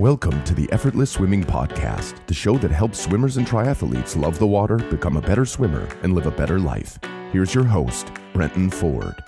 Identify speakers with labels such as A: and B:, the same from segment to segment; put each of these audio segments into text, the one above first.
A: Welcome to the Effortless Swimming Podcast, the show that helps swimmers and triathletes love the water, become a better swimmer, and live a better life. Here's your host, Brenton Ford.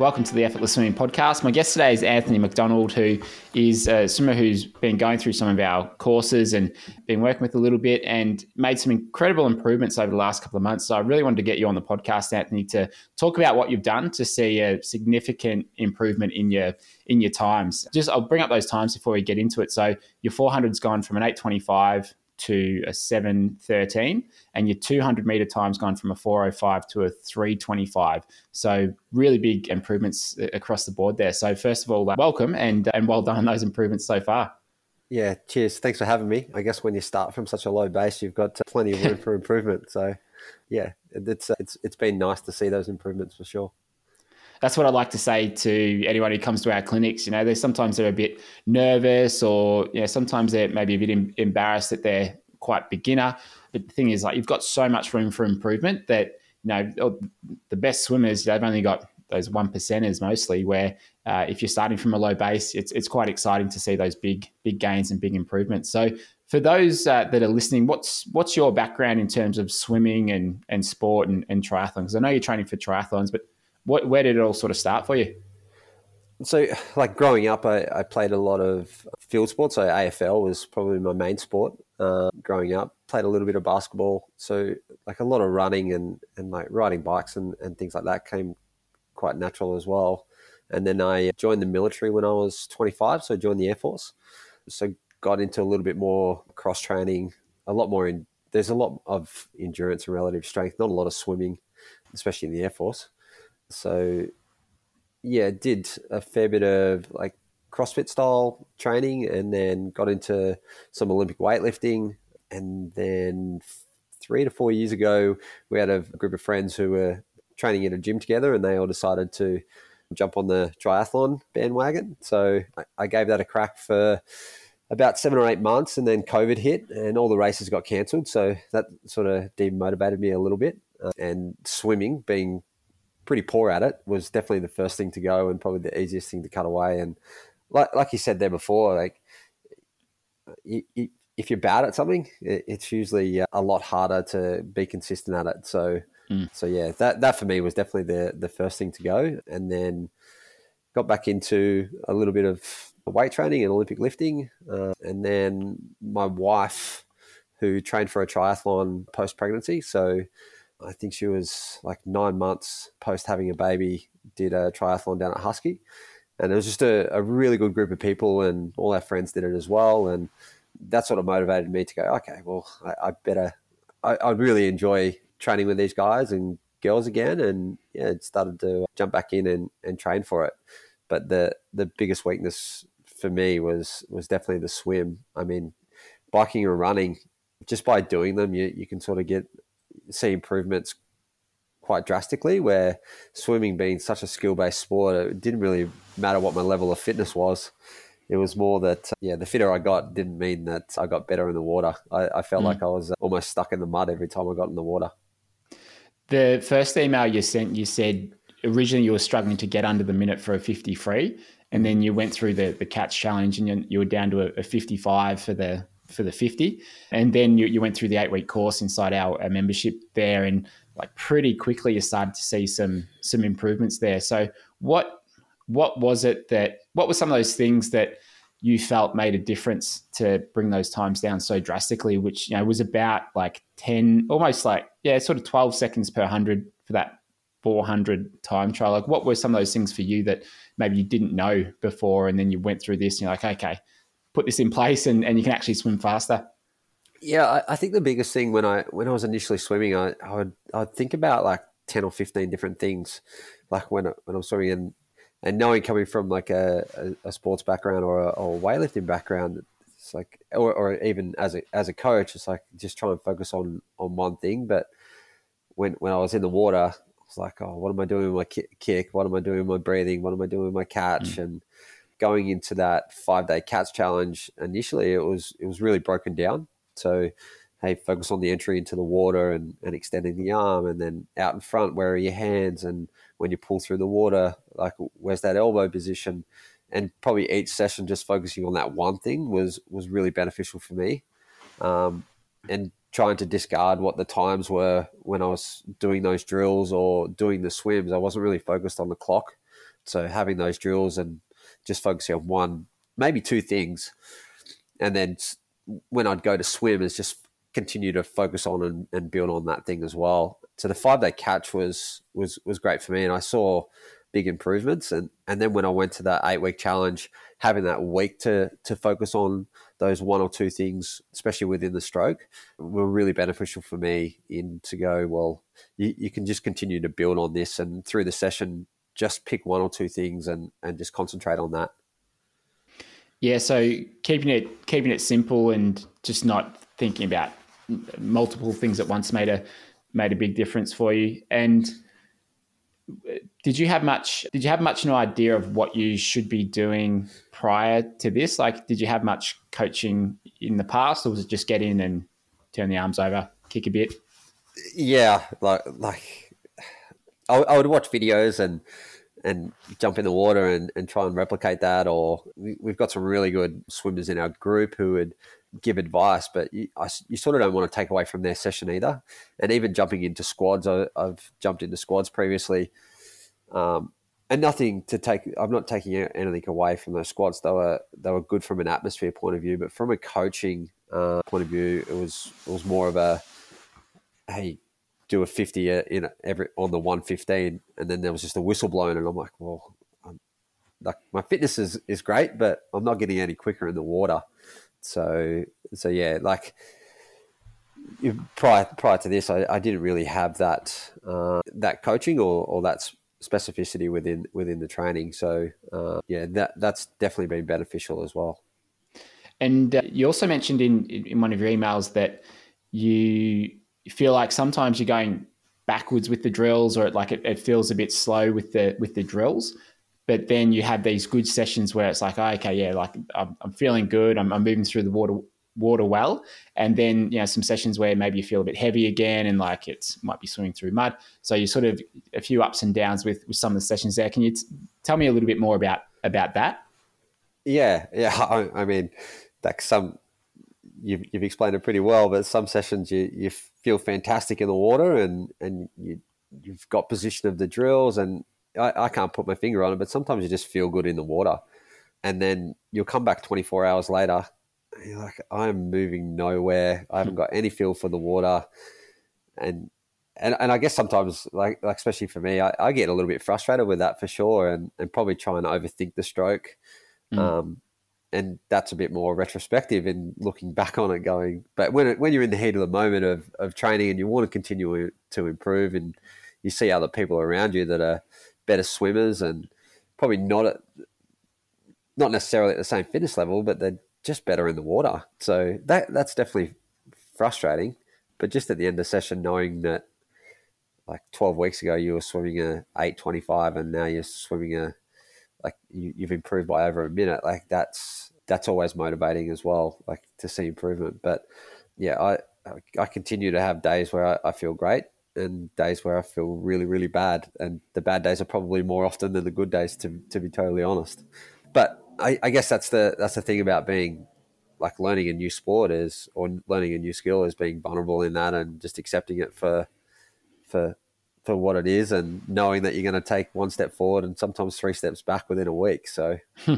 B: Welcome to the Effortless Swimming Podcast. My guest today is Anthony McDonald, who is a swimmer who's been going through some of our courses and been working with a little bit and made some incredible improvements over the last couple of months. So I really wanted to get you on the podcast, Anthony, to talk about what you've done to see a significant improvement in your in your times. Just I'll bring up those times before we get into it. So your 400's gone from an 825 to a 713 and your 200 meter time's gone from a 405 to a 325 so really big improvements uh, across the board there. So first of all uh, welcome and and well done on those improvements so far.
C: Yeah cheers. Thanks for having me. I guess when you start from such a low base you've got uh, plenty of room for improvement. So yeah it's it's it's been nice to see those improvements for sure
B: that's what I like to say to anyone who comes to our clinics. You know, there's sometimes they're a bit nervous, or you know, sometimes they're maybe a bit embarrassed that they're quite beginner. But the thing is, like, you've got so much room for improvement that you know the best swimmers they've only got those one percenters mostly. Where uh, if you're starting from a low base, it's it's quite exciting to see those big big gains and big improvements. So for those uh, that are listening, what's what's your background in terms of swimming and and sport and, and triathlon? Because I know you're training for triathlons, but what, where did it all sort of start for you?
C: So, like growing up, I, I played a lot of field sports. So AFL was probably my main sport uh, growing up. Played a little bit of basketball. So, like a lot of running and, and like riding bikes and, and things like that came quite natural as well. And then I joined the military when I was 25. So I joined the Air Force. So got into a little bit more cross training, a lot more in. There's a lot of endurance and relative strength, not a lot of swimming, especially in the Air Force. So, yeah, did a fair bit of like CrossFit style training and then got into some Olympic weightlifting. And then three to four years ago, we had a group of friends who were training in a gym together and they all decided to jump on the triathlon bandwagon. So I gave that a crack for about seven or eight months and then COVID hit and all the races got cancelled. So that sort of demotivated me a little bit. Uh, and swimming being pretty poor at it, was definitely the first thing to go and probably the easiest thing to cut away. And like like you said there before, like you, you, if you're bad at something, it, it's usually a lot harder to be consistent at it. So mm. so yeah, that that for me was definitely the the first thing to go, and then got back into a little bit of weight training and Olympic lifting, uh, and then my wife, who trained for a triathlon post pregnancy, so I think she was like nine months post having a baby, did a triathlon down at Husky. And it was just a, a really good group of people, and all our friends did it as well. And that sort of motivated me to go, okay, well, I, I better, I, I really enjoy training with these guys and girls again. And yeah, it started to jump back in and, and train for it. But the, the biggest weakness for me was, was definitely the swim. I mean, biking and running, just by doing them, you, you can sort of get see improvements quite drastically. Where swimming being such a skill based sport, it didn't really matter what my level of fitness was. It was more that yeah, the fitter I got didn't mean that I got better in the water. I, I felt mm. like I was almost stuck in the mud every time I got in the water.
B: The first email you sent, you said originally you were struggling to get under the minute for a 50 free, and then you went through the the catch challenge and you, you were down to a, a 55 for the for the 50. And then you, you went through the eight week course inside our, our, membership there. And like pretty quickly, you started to see some, some improvements there. So what, what was it that, what were some of those things that you felt made a difference to bring those times down so drastically, which, you know, was about like 10, almost like, yeah, sort of 12 seconds per 100 for that 400 time trial. Like what were some of those things for you that maybe you didn't know before and then you went through this and you're like, okay, put this in place and, and you can actually swim faster?
C: Yeah, I, I think the biggest thing when I when I was initially swimming, I, I would I'd think about like ten or fifteen different things, like when when I'm swimming and and knowing coming from like a, a, a sports background or a, or a weightlifting background, it's like or, or even as a as a coach, it's like just try and focus on on one thing. But when when I was in the water, I was like, oh, what am I doing with my kick? What am I doing with my breathing? What am I doing with my catch? Mm. And going into that five day catch challenge, initially it was it was really broken down. So hey, focus on the entry into the water and, and extending the arm, and then out in front, where are your hands? And when you pull through the water, like where's that elbow position? and probably each session just focusing on that one thing was was really beneficial for me. Um, and trying to discard what the times were when I was doing those drills or doing the swims. I wasn't really focused on the clock. So having those drills and just focusing on one, maybe two things, and then when I'd go to swim, is just continue to focus on and, and build on that thing as well. So the five day catch was was was great for me, and I saw big improvements. And and then when I went to that eight week challenge, having that week to to focus on those one or two things, especially within the stroke, were really beneficial for me. In to go well, you, you can just continue to build on this, and through the session, just pick one or two things and and just concentrate on that.
B: Yeah, so keeping it keeping it simple and just not thinking about multiple things at once made a made a big difference for you. And uh, did you have much did you have much no idea of what you should be doing prior to this like did you have much coaching in the past or was it just get in and turn the arms over kick a bit
C: yeah like like i, I would watch videos and and jump in the water and, and try and replicate that or we, have got some really good swimmers in our group who would give advice, but you, I, you, sort of don't want to take away from their session either. And even jumping into squads, I, have jumped into squads previously, um, and nothing to take. I'm not taking anything away from those squads. They were they were good from an atmosphere point of view, but from a coaching uh, point of view, it was it was more of a hey, do a 50 in every on the 115, and then there was just a whistle blown, and I'm like, well. I'm, like my fitness is, is great, but I'm not getting any quicker in the water. So so yeah, like prior prior to this, I, I didn't really have that uh, that coaching or, or that specificity within within the training. So uh, yeah, that that's definitely been beneficial as well.
B: And uh, you also mentioned in in one of your emails that you feel like sometimes you're going backwards with the drills, or it, like it, it feels a bit slow with the with the drills but then you have these good sessions where it's like, oh, okay, yeah, like I'm, I'm feeling good. I'm, I'm, moving through the water water well. And then, you know, some sessions where maybe you feel a bit heavy again and like it might be swimming through mud. So you sort of a few ups and downs with, with some of the sessions there. Can you t- tell me a little bit more about, about that?
C: Yeah. Yeah. I, I mean, like some, you've, you've explained it pretty well, but some sessions you, you feel fantastic in the water and, and you, you've got position of the drills and I, I can't put my finger on it, but sometimes you just feel good in the water. And then you'll come back 24 hours later, you're like, I'm moving nowhere. I haven't got any feel for the water. And and, and I guess sometimes, like, like especially for me, I, I, get a little bit frustrated with that for sure, and, and probably try and overthink the stroke. Mm. Um, and that's a bit more retrospective in looking back on it, going. But when it, when you're in the heat of the moment of, of training and you want to continue to improve, and you see other people around you that are better swimmers and probably not at not necessarily at the same fitness level, but they're just better in the water. So that that's definitely frustrating. But just at the end of the session, knowing that like 12 weeks ago you were swimming a 825 and now you're swimming a like you, you've improved by over a minute like that's that's always motivating as well like to see improvement but yeah i i continue to have days where i, I feel great and days where I feel really, really bad. And the bad days are probably more often than the good days, to, to be totally honest. But I, I guess that's the that's the thing about being like learning a new sport is or learning a new skill is being vulnerable in that and just accepting it for for for what it is and knowing that you're going to take one step forward and sometimes three steps back within a week. So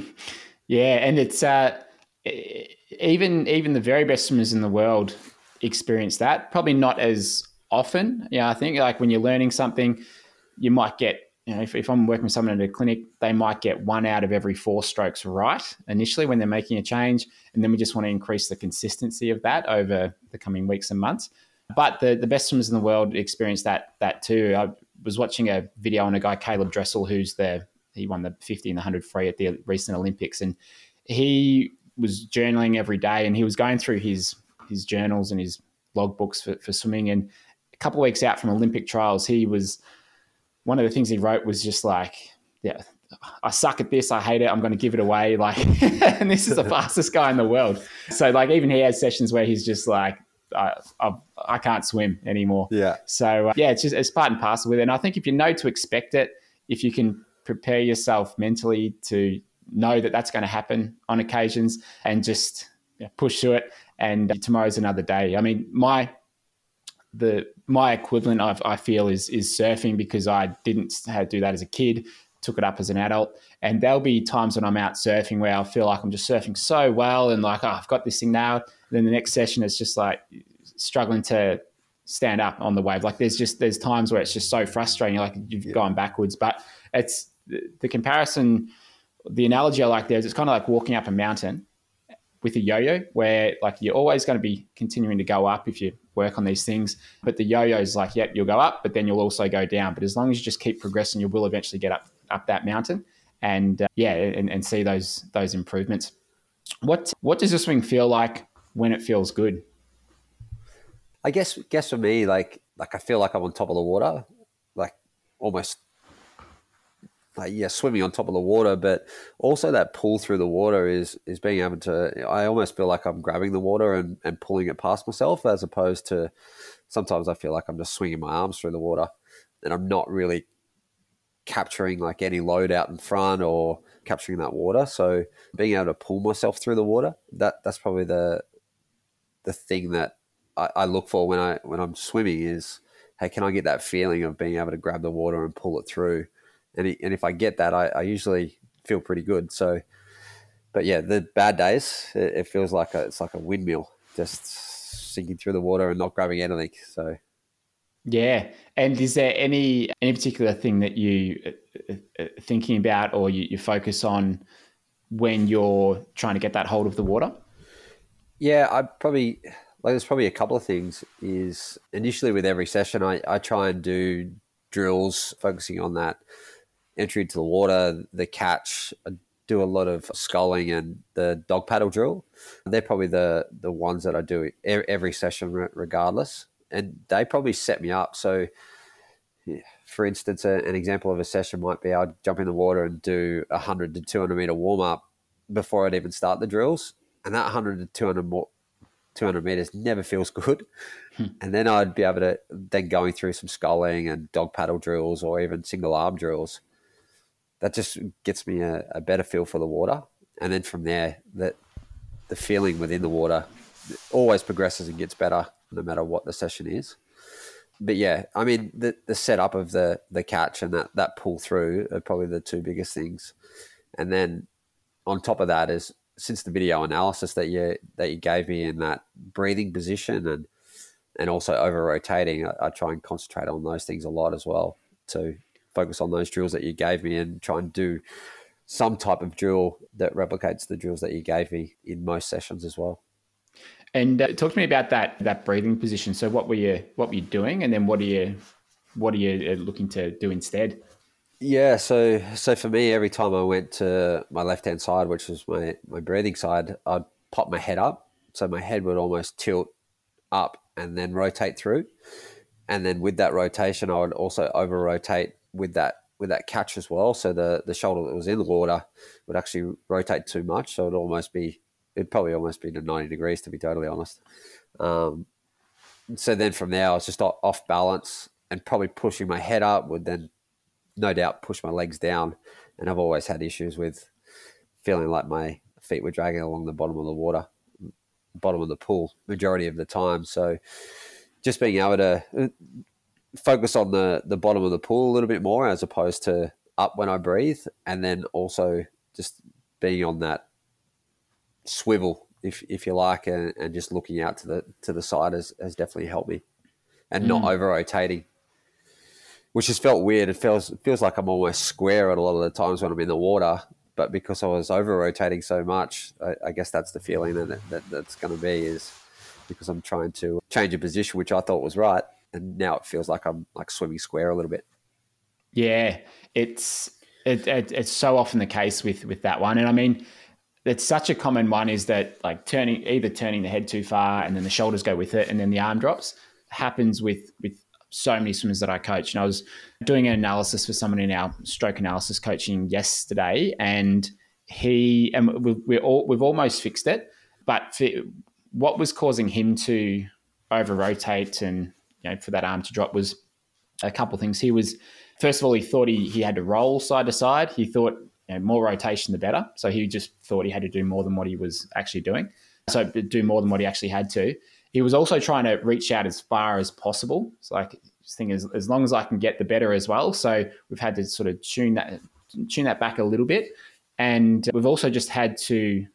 B: yeah, and it's uh even even the very best swimmers in the world experience that. Probably not as often. Yeah, I think like when you're learning something, you might get, you know, if, if I'm working with someone at a clinic, they might get one out of every four strokes right initially when they're making a change. And then we just want to increase the consistency of that over the coming weeks and months. But the, the best swimmers in the world experience that that too. I was watching a video on a guy, Caeleb Dressel, who's the he won the 50 and the 100 free at the recent Olympics. And he was journaling every day and he was going through his his journals and his logbooks for, for swimming and a couple of weeks out from Olympic trials, he was one of the things he wrote was just like, yeah, I suck at this. I hate it. I'm going to give it away. Like, and this is the fastest guy in the world. So, like, even he has sessions where he's just like, I, I, I can't swim anymore.
C: Yeah.
B: So, uh, yeah, it's just it's part and parcel with it. And I think if you know to expect it, if you can prepare yourself mentally to know that that's going to happen on occasions and just push through it. And tomorrow's another day. I mean, my the my equivalent I, I feel is is surfing because I didn't do that as a kid, took it up as an adult, and there'll be times when I'm out surfing where I feel like I'm just surfing so well and like oh, I've got this thing now. Then the next session is just like struggling to stand up on the wave. Like there's just there's times where it's just so frustrating, like you've gone backwards. But it's the, the comparison, the analogy I like there is it's kind of like walking up a mountain with a yo-yo where like you're always going to be continuing to go up if you work on these things. But the yo-yo is like yep you'll go up but then you'll also go down. But as long as you just keep progressing you will eventually get up up that mountain. And uh, yeah and, and see those those improvements. What what does the swing feel like when it feels good
C: i guess guess for me like like i feel like i'm on top of the water like almost like yeah, swimming on top of the water, but also that pull through the water is is being able to. I almost feel like I'm grabbing the water and, and pulling it past myself, as opposed to sometimes I feel like I'm just swinging my arms through the water, and I'm not really capturing like any load out in front or capturing that water. So being able to pull myself through the water that that's probably the the thing that I, I look for when I when I'm swimming is hey, can I get that feeling of being able to grab the water and pull it through? and and if I get that, I, I usually feel pretty good. So, but yeah, the bad days, it, it feels like a, it's like a windmill, just sinking through the water and not grabbing anything. So,
B: yeah. And is there any any particular thing that you uh, uh, thinking about or you, you focus on when you're trying to get that hold of the water?
C: Yeah, I probably like there's probably a couple of things. Is initially with every session, I, I try and do drills focusing on that entry into the water, the catch, I do a lot of sculling and the dog paddle drill. They're probably the the ones that I do every session, regardless, and they probably set me up. So, for instance, an example of a session might be I'd jump in the water and do a hundred to two hundred meter warm up before I'd even start the drills, and that hundred to 200, more, 200 meters never feels good. Hmm. And then I'd be able to then going through some sculling and dog paddle drills or even single arm drills that just gets me a, a better feel for the water. And then from there, that the feeling within the water always progresses and gets better no matter what the session is. But yeah, I mean the the setup of the the catch and that that pull through are probably the two biggest things. And then on top of that is since the video analysis that you that you gave me in that breathing position and and also over rotating, I, I try and concentrate on those things a lot as well to focus on those drills that you gave me and try and do some type of drill that replicates the drills that you gave me in most sessions as well.
B: And uh, talk to me about that that breathing position. So what were you what were you doing, and then what are you what are you uh, looking to do instead?
C: Yeah, so so for me, every time I went to my left hand side, which was my my breathing side, I'd pop my head up, so my head would almost tilt up and then rotate through, and then with that rotation, I would also over rotate with that with that catch as well. So the the shoulder that was in the water would actually rotate too much. So it'd almost be it'd probably almost be to ninety degrees to be totally honest. Um, so then from there, I was just off balance and probably pushing my head up would then no doubt push my legs down. And I've always had issues with feeling like my feet were dragging along the bottom of the water, bottom of the pool, majority of the time. So just being able to focus on the the bottom of the pool a little bit more as opposed to up when I breathe, and then also just being on that swivel, if if you like, and, and just looking out to the to the side has, has definitely helped me, and mm. not over rotating, which has felt weird. It feels feels like I'm almost square at a lot of the times when I'm in the water, but because I was over rotating so much, I, I, guess that's the feeling that, that that's going to be is because I'm trying to change a position, which I thought was right and now it feels like I'm like swimming square a little bit.
B: Yeah, it's it, it, it's so often the case with with that one, and I mean, it's such a common one is that like turning either turning the head too far and then the shoulders go with it, and then the arm drops happens with with so many swimmers that I coach. And I was doing an analysis for someone in our stroke analysis coaching yesterday, and he and we, we're all we've almost fixed it, but for, what was causing him to over rotate and you know, for that arm to drop was a couple things. He was, first of all, he thought he, he had to roll side to side. He thought you know, more rotation the better. So he just thought he had to do more than what he was actually doing. So do more than what he actually had to. He was also trying to reach out as far as possible. It's like thing as as long as I can get the better as well. So we've had to sort of tune that tune that back a little bit, and we've also just had to.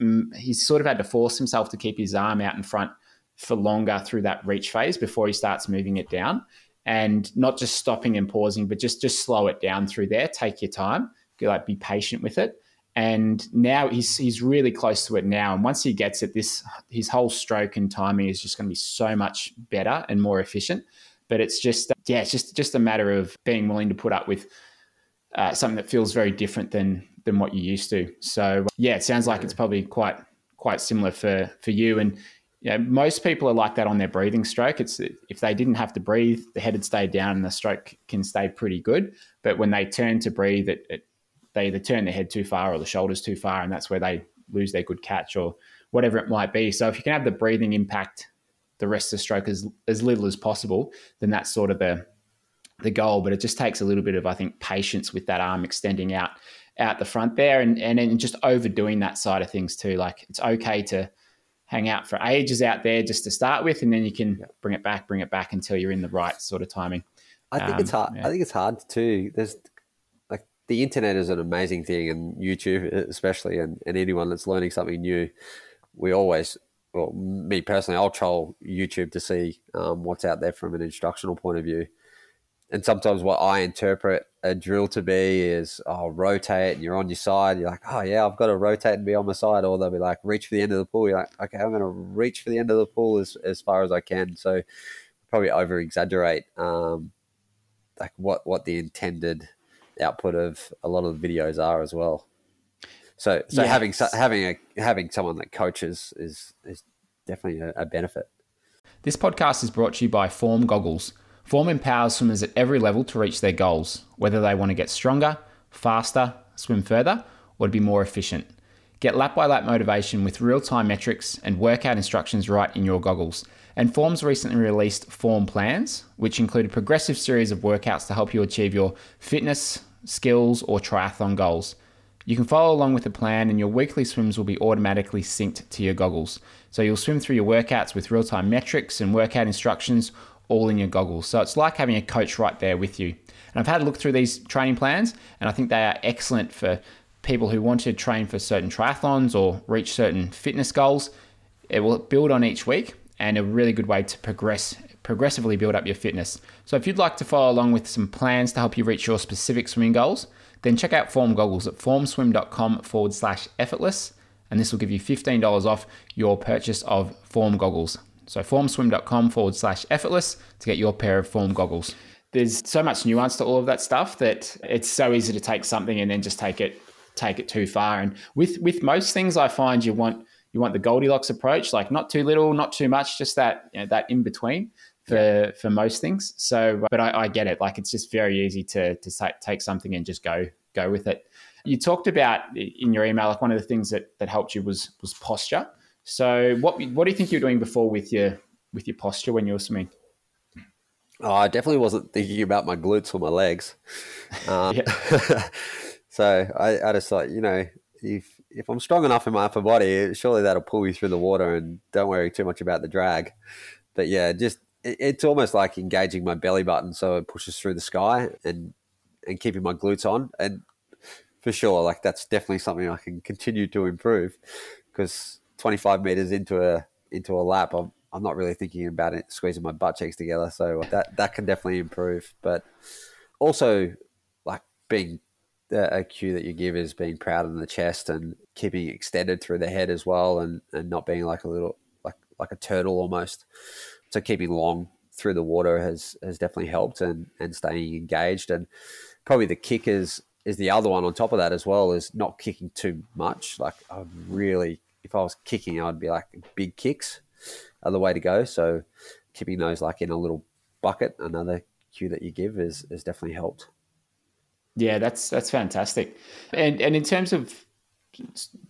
B: Um, he's sort of had to force himself to keep his arm out in front for longer through that reach phase before he starts moving it down, and not just stopping and pausing, but just just slow it down through there. Take your time. Like be patient with it. And now he's he's really close to it now. And once he gets it, this his whole stroke and timing is just going to be so much better and more efficient. But it's just yeah, it's just just a matter of being willing to put up with uh, something that feels very different than than what you used to. So yeah, it sounds like it's probably quite quite similar for for you. And yeah, most people are like that on their breathing stroke. It's if they didn't have to breathe, the head would stay down and the stroke can stay pretty good. But when they turn to breathe, it, it they either turn their head too far or the shoulders too far, and that's where they lose their good catch or whatever it might be. So if you can have the breathing impact the rest of the stroke as as little as possible, then that's sort of the the goal. But it just takes a little bit of I think patience with that arm extending out out the front there, and and then just overdoing that side of things too. Like it's okay to hang out for ages out there just to start with, and then you can bring it back, bring it back until you're in the right sort of timing.
C: I think um, it's hard. Yeah. I think it's hard too. There's the internet is an amazing thing, and YouTube especially, and, and anyone that's learning something new, we always well, me personally, I'll troll YouTube to see um, what's out there from an instructional point of view. And sometimes what I interpret a drill to be is, oh, rotate and you're on your side. You're like, oh, yeah, I've got to rotate and be on my side. Or they'll be like, reach for the end of the pool. You're like, okay, I'm going to reach for the end of the pool as, as far as I can. So probably over exaggerate um, like what, what the intended output of a lot of the videos are as well. So so yes. having having a having someone that coaches is is definitely a, a benefit.
B: This podcast is brought to you by Form Goggles. Form empowers swimmers at every level to reach their goals, whether they want to get stronger, faster, swim further, or to be more efficient. Get lap by lap motivation with real time metrics and workout instructions right in your goggles. And Form's recently released Form Plans, which include a progressive series of workouts to help you achieve your fitness, skills, or triathlon goals. You can follow along with the plan, and your weekly swims will be automatically synced to your goggles. So you'll swim through your workouts with real time metrics and workout instructions all in your goggles. So it's like having a coach right there with you. And I've had a look through these training plans, and I think they are excellent for people who want to train for certain triathlons or reach certain fitness goals. It will build on each week and a really good way to progress progressively build up your fitness. So if you'd like to follow along with some plans to help you reach your specific swimming goals, then check out Form Goggles at formswim.com forward slash effortless, and this will give you $15 off your purchase of Form Goggles. So formswim.com forward slash effortless to get your pair of Form Goggles. There's so much nuance to all of that stuff that it's so easy to take something and then just take it take it too far. And with with most things, I find you want you want the Goldilocks approach, like not too little, not too much, just that you know, that in between for for most things. So, but I, I, get it. Like it's just very easy to to take something and just go go with it. You talked about in your email like one of the things that that helped you was was posture. So, what what do you think you were doing before with your with your posture when you were swimming?
C: Oh, I definitely wasn't thinking about my glutes or my legs. Um, so I, I just thought, you know, if if I'm strong enough in my upper body, surely that'll pull you through the water, and don't worry too much about the drag. But yeah, just it's almost like engaging my belly button so it pushes through the sky and and keeping my glutes on. And for sure like that's definitely something i can continue to improve because 25 meters into a into a lap i'm, I'm not really thinking about it squeezing my butt cheeks together. So that that can definitely improve. But also like being a cue that you give is being proud in the chest and keeping extended through the head as well and and not being like a little like like a turtle almost so keeping long through the water has has definitely helped and and staying engaged. And probably the kick is is the other one on top of that as well is not kicking too much. Like i really if i was kicking i'd be like big kicks are the way to go. So keeping those like in a little bucket another cue that you give is is definitely helped.
B: Yeah that's that's fantastic. And and in terms of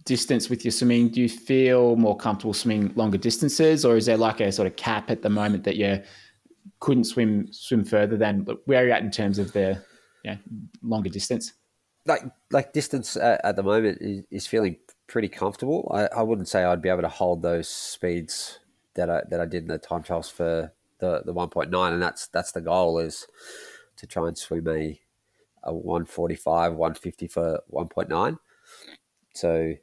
B: distance with your swimming, do you feel more comfortable swimming longer distances, or is there like a sort of cap at the moment that you couldn't swim swim further than where are you at in terms of the longer distance?
C: like like distance at, at the moment is, is, feeling pretty comfortable. I, I wouldn't say I'd be able to hold those speeds that I that I did in the time trials for the the one point nine, and that's that's the goal is to try and swim a a one forty five, one fifty for one point nine. So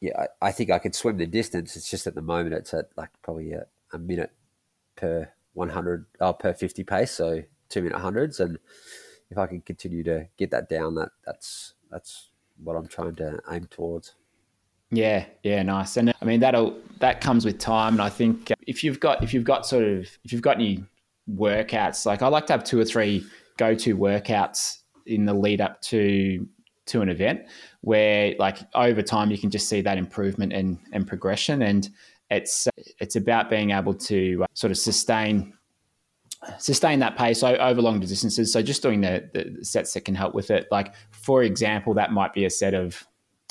C: yeah, I, I, think I could swim the distance. It's just at the moment it's at like probably a, a minute per 100 oh, per 50 pace, so two minute hundreds. And if I can continue to get that down, that that's that's what I'm trying to aim towards.
B: Yeah, yeah, nice. And I mean that'll that comes with time. And I think uh, if you've got if you've got sort of if you've got any workouts, like I like to have two or three go to workouts in the lead up to to an event where like over time you can just see that improvement and and progression and it's it's about being able to uh, sort of sustain sustain that pace over long distances. So just doing the, the sets that can help with it. Like for example, that might be a set of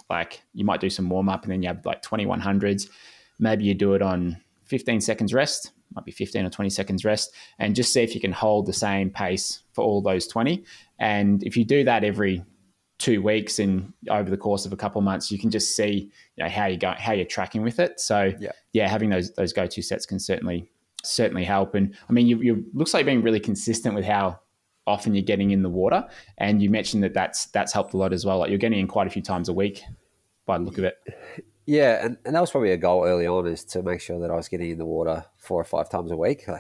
B: like you might do some warm up and then you have like 2100s. Maybe you do it on 15 seconds rest, might be 15 or 20 seconds rest, and just see if you can hold the same pace for all those 20. And if you do that every two weeks and over the course of a couple of months, you can just see you know, how you go, how you're tracking with it. So yeah, yeah having those those go to sets can certainly certainly help. And I mean, you, you looks like being really consistent with how often you're getting in the water. And you mentioned that that's that's helped a lot as well. Like you're getting in quite a few times a week by the look of it.
C: Yeah, and, and that was probably a goal early on is to make sure that I was getting in the water four or five times a week.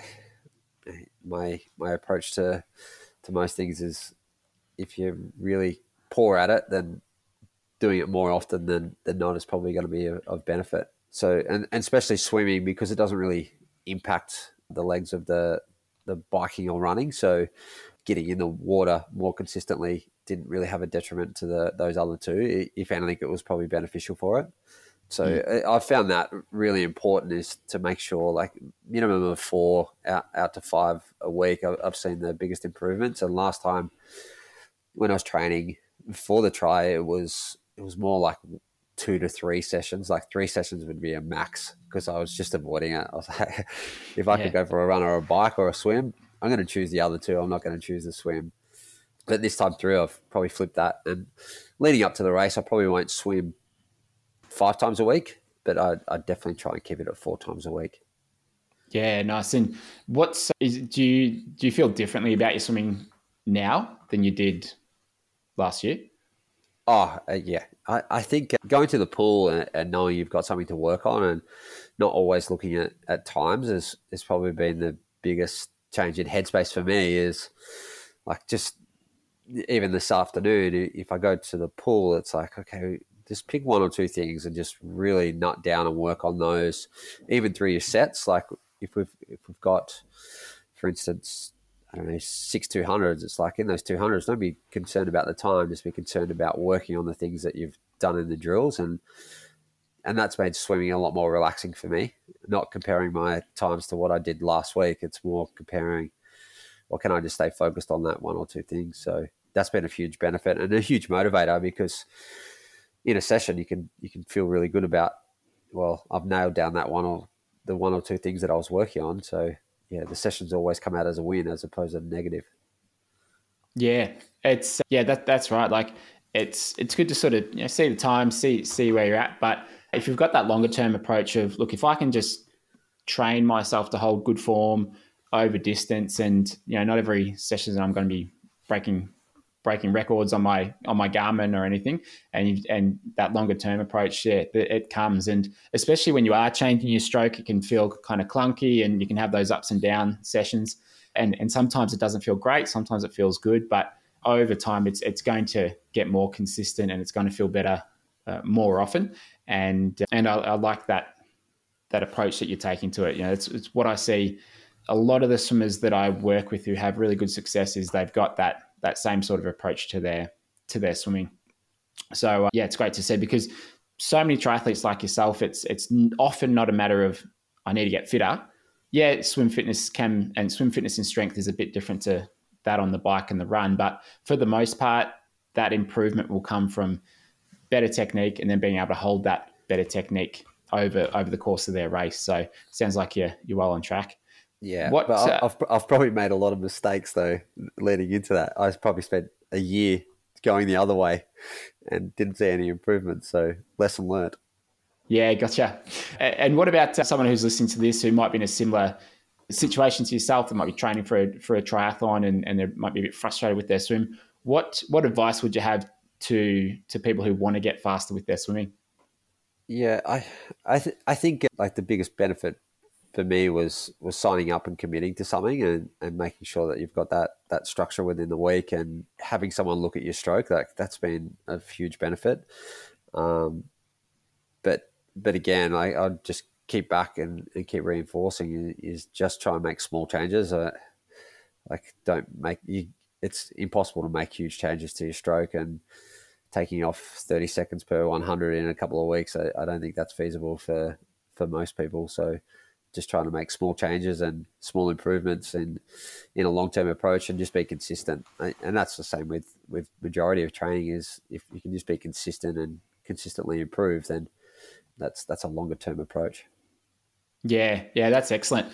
C: Like my my approach to to most things is if you're really poor at it, then doing it more often than, than not is probably going to be of benefit. So, and, and especially swimming because it doesn't really impact the legs of the the biking or running. So, getting in the water more consistently didn't really have a detriment to the those other two. If anything, it was probably beneficial for it. So mm. I found that really important is to make sure like minimum of four out, out to five a week. I've seen the biggest improvements. And last time when I was training for the try, it was it was more like two to three sessions. Like three sessions would be a max because I was just avoiding it. I was like, if I yeah. could go for a run or a bike or a swim, I'm going to choose the other two. I'm not going to choose the swim. But this time through, I've probably flipped that. And leading up to the race, I probably won't swim five times a week, but I I definitely try and keep it at four times a week.
B: Yeah, nice. And what's is do you do you feel differently about your swimming now than you did last year?
C: Oh, uh, yeah. I, I think going to the pool and, and, knowing you've got something to work on and not always looking at, at times has, has probably been the biggest change in headspace for me is like just even this afternoon, if I go to the pool, it's like, okay, just pick one or two things and just really nut down and work on those, even through your sets. Like if we've if we've got, for instance, I don't know, six two hundreds. It's like in those two hundreds, don't be concerned about the time. Just be concerned about working on the things that you've done in the drills, and and that's made swimming a lot more relaxing for me. Not comparing my times to what I did last week. It's more comparing what can I just stay focused on that one or two things. So that's been a huge benefit and a huge motivator because in a session you can you can feel really good about. Well, I've nailed down that one or the one or two things that I was working on. So yeah, the sessions always come out as a win as opposed to negative.
B: Yeah, it's yeah that that's right. Like it's it's good to sort of you know, see the time, see see where you're at. But if you've got that longer term approach of look, if I can just train myself to hold good form over distance, and you know, not every session that I'm going to be breaking breaking records on my on my Garmin or anything, and and that longer term approach, yeah, it comes, and especially when you are changing your stroke, it can feel kind of clunky, and you can have those ups and down sessions, and and sometimes it doesn't feel great, sometimes it feels good, but over time, it's it's going to get more consistent, and it's going to feel better uh, more often, and and I, I like that that approach that you're taking to it. You know, it's it's what I see. A lot of the swimmers that I work with who have really good success is they've got that that same sort of approach to their to their swimming. So uh, yeah, it's great to see because so many triathletes like yourself, it's it's often not a matter of I need to get fitter. Yeah, swim fitness can and swim fitness and strength is a bit different to that on the bike and the run, but for the most part, that improvement will come from better technique and then being able to hold that better technique over over the course of their race. So sounds like you're you're well on track.
C: Yeah, what, but I've, I've probably made a lot of mistakes though leading into that. I probably spent a year going the other way and didn't see any improvement. So lesson learned.
B: Yeah, gotcha. And what about uh, someone who's listening to this who might be in a similar situation to yourself that might be training for a, for a triathlon and, and they might be a bit frustrated with their swim? What what advice would you have to to people who want to get faster with their swimming?
C: Yeah, I I th- I think like the biggest benefit for me was was signing up and committing to something and, and making sure that you've got that that structure within the week and having someone look at your stroke like that's been a huge benefit. Um, but but again I, I'd just keep back and, and keep reinforcing is just try and make small changes. Uh, like don't make you it's impossible to make huge changes to your stroke and taking off 30 seconds per 100 in a couple of weeks I, I don't think that's feasible for for most people. So just trying to make small changes and small improvements in in a long term approach and just be consistent. And that's the same with with majority of training is if you can just be consistent and consistently improve, then that's that's a longer term approach.
B: Yeah, yeah, that's excellent.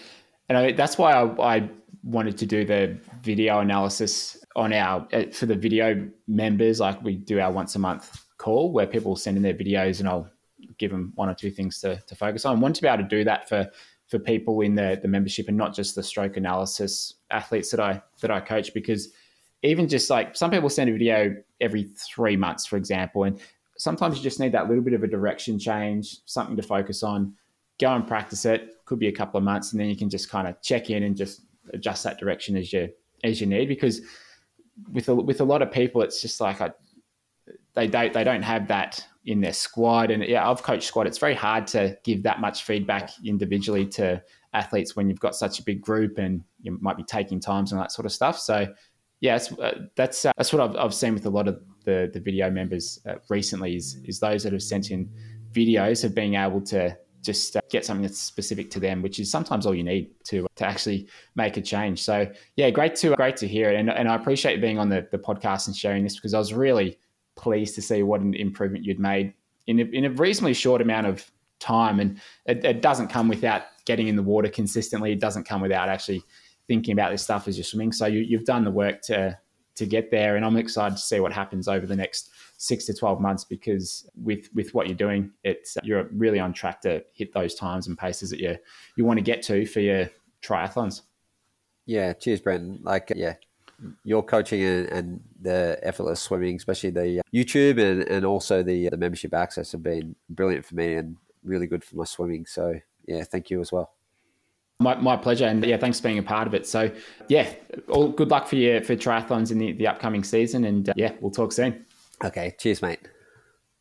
B: And I, that's why I, I wanted to do the video analysis on our uh, for the video members. Like we do our once a month call where people send in their videos, and I'll give them one or two things to, to focus on. I want to be able to do that for for people in the, the membership and not just the stroke analysis athletes that I that I coach because even just like some people send a video every three months, for example, and sometimes you just need that little bit of a direction change, something to focus on. Go and practice it. Could be a couple of months, and then you can just kind of check in and just adjust that direction as you as you need. Because with a, with a lot of people, it's just like I, they don't they don't have that in their squad. And yeah, I've coached squad. It's very hard to give that much feedback individually to athletes when you've got such a big group and you might be taking times and that sort of stuff. So yeah, uh, that's uh, that's what I've, I've seen with a lot of the the video members uh, recently is is those that have sent in videos of being able to just uh, get something that's specific to them, which is sometimes all you need to to actually make a change. So yeah, great to great to hear it, and and I appreciate being on the the podcast and sharing this because I was really pleased to see what an improvement you'd made in a, in a reasonably short amount of time. And it, it, doesn't come without getting in the water consistently. It doesn't come without actually thinking about this stuff as you're swimming. So you, you've done the work to to get there, and I'm excited to see what happens over the next six to 12 months because with with what you're doing, it's you're really on track to hit those times and paces that you you want to get to for your triathlons.
C: Yeah, cheers, Brenton. Like, yeah, your coaching and, and, the effortless swimming, especially the uh, YouTube and, and also the the membership access have been brilliant for me and really good for my swimming. So yeah, thank you as well.
B: My, my pleasure, and yeah, thanks for being a part of it. So yeah, all good luck for your for triathlons in the, the upcoming season, and uh, yeah, we'll talk soon.
C: Okay, cheers, mate.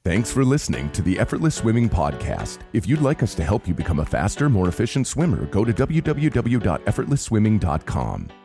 A: Thanks for listening to the Effortless Swimming Podcast. If you'd like us to help you become a faster, more efficient swimmer, go to www.effortlessswimming.com.